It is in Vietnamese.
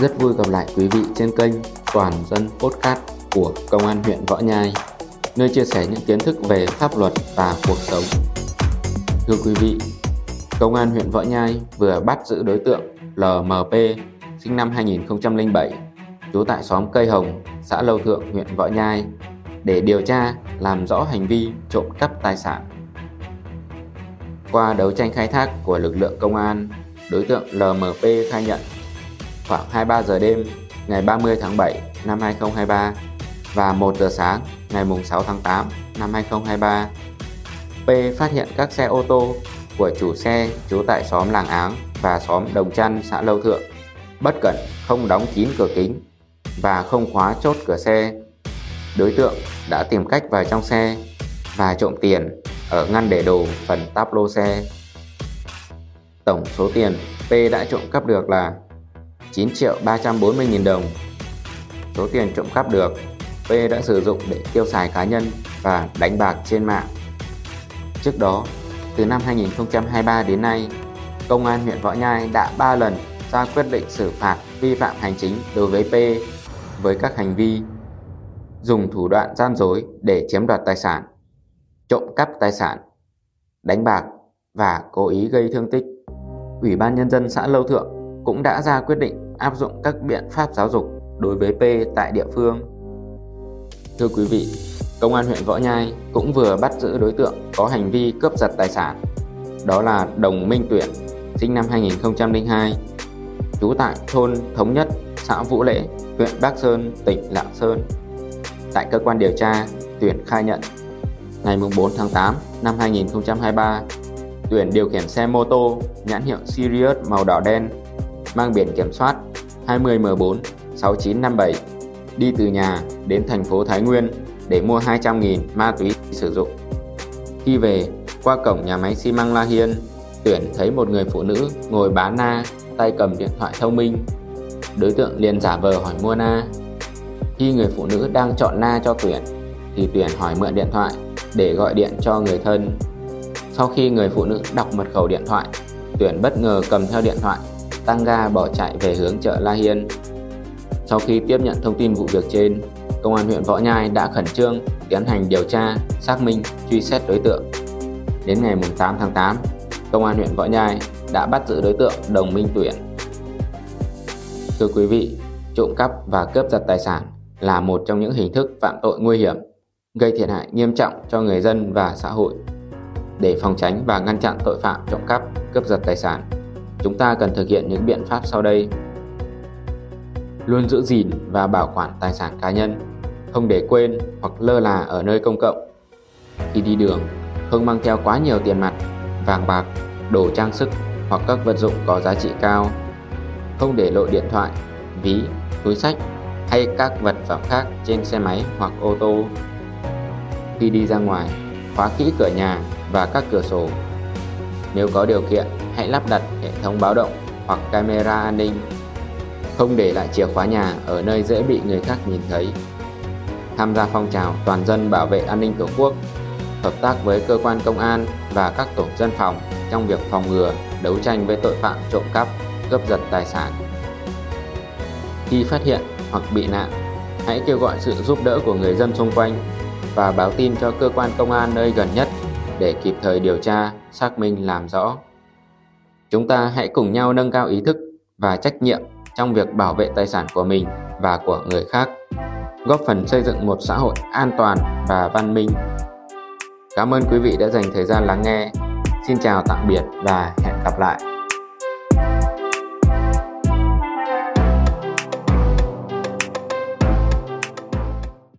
Rất vui gặp lại quý vị trên kênh Toàn dân Podcast của Công an huyện Võ Nhai, nơi chia sẻ những kiến thức về pháp luật và cuộc sống. Thưa quý vị, Công an huyện Võ Nhai vừa bắt giữ đối tượng LMP sinh năm 2007, trú tại xóm Cây Hồng, xã Lâu Thượng, huyện Võ Nhai để điều tra làm rõ hành vi trộm cắp tài sản. Qua đấu tranh khai thác của lực lượng công an, đối tượng LMP khai nhận khoảng 23 giờ đêm, ngày 30 tháng 7 năm 2023 và 1 giờ sáng, ngày 6 tháng 8 năm 2023. P phát hiện các xe ô tô của chủ xe trú tại xóm Làng Áng và xóm Đồng Trăn xã Lâu Thượng, bất cẩn không đóng kín cửa kính và không khóa chốt cửa xe. Đối tượng đã tìm cách vào trong xe và trộm tiền ở ngăn để đồ phần táp lô xe. Tổng số tiền P đã trộm cắp được là 9 triệu 340 nghìn đồng. Số tiền trộm cắp được P đã sử dụng để tiêu xài cá nhân và đánh bạc trên mạng. Trước đó, từ năm 2023 đến nay, Công an huyện Võ Nhai đã 3 lần ra quyết định xử phạt vi phạm hành chính đối với P với các hành vi dùng thủ đoạn gian dối để chiếm đoạt tài sản, trộm cắp tài sản, đánh bạc và cố ý gây thương tích. Ủy ban Nhân dân xã Lâu Thượng cũng đã ra quyết định áp dụng các biện pháp giáo dục đối với P tại địa phương. Thưa quý vị, Công an huyện Võ Nhai cũng vừa bắt giữ đối tượng có hành vi cướp giật tài sản. Đó là Đồng Minh Tuyển, sinh năm 2002, trú tại thôn Thống Nhất, xã Vũ Lễ, huyện Bắc Sơn, tỉnh Lạng Sơn. Tại cơ quan điều tra, Tuyển khai nhận ngày 4 tháng 8 năm 2023, Tuyển điều khiển xe mô tô nhãn hiệu Sirius màu đỏ đen mang biển kiểm soát 20M4 6957 đi từ nhà đến thành phố Thái Nguyên để mua 200.000 ma túy sử dụng. Khi về, qua cổng nhà máy xi măng La Hiên, Tuyển thấy một người phụ nữ ngồi bán na, tay cầm điện thoại thông minh. Đối tượng liền giả vờ hỏi mua na. Khi người phụ nữ đang chọn na cho Tuyển, thì Tuyển hỏi mượn điện thoại để gọi điện cho người thân. Sau khi người phụ nữ đọc mật khẩu điện thoại, Tuyển bất ngờ cầm theo điện thoại, tăng ga bỏ chạy về hướng chợ La Hiên. Sau khi tiếp nhận thông tin vụ việc trên, Công an huyện Võ Nhai đã khẩn trương tiến hành điều tra, xác minh, truy xét đối tượng. Đến ngày 8 tháng 8, Công an huyện Võ Nhai đã bắt giữ đối tượng Đồng Minh Tuyển. Thưa quý vị, trộm cắp và cướp giật tài sản là một trong những hình thức phạm tội nguy hiểm, gây thiệt hại nghiêm trọng cho người dân và xã hội. Để phòng tránh và ngăn chặn tội phạm trộm cắp, cướp giật tài sản, chúng ta cần thực hiện những biện pháp sau đây. Luôn giữ gìn và bảo quản tài sản cá nhân, không để quên hoặc lơ là ở nơi công cộng. Khi đi đường, không mang theo quá nhiều tiền mặt, vàng bạc, đồ trang sức hoặc các vật dụng có giá trị cao. Không để lộ điện thoại, ví, túi sách hay các vật phẩm khác trên xe máy hoặc ô tô. Khi đi ra ngoài, khóa kỹ cửa nhà và các cửa sổ. Nếu có điều kiện, hãy lắp đặt hệ thống báo động hoặc camera an ninh. Không để lại chìa khóa nhà ở nơi dễ bị người khác nhìn thấy. Tham gia phong trào toàn dân bảo vệ an ninh Tổ quốc, hợp tác với cơ quan công an và các tổ dân phòng trong việc phòng ngừa, đấu tranh với tội phạm trộm cắp, cướp giật tài sản. Khi phát hiện hoặc bị nạn, hãy kêu gọi sự giúp đỡ của người dân xung quanh và báo tin cho cơ quan công an nơi gần nhất để kịp thời điều tra, xác minh làm rõ. Chúng ta hãy cùng nhau nâng cao ý thức và trách nhiệm trong việc bảo vệ tài sản của mình và của người khác, góp phần xây dựng một xã hội an toàn và văn minh. Cảm ơn quý vị đã dành thời gian lắng nghe. Xin chào tạm biệt và hẹn gặp lại.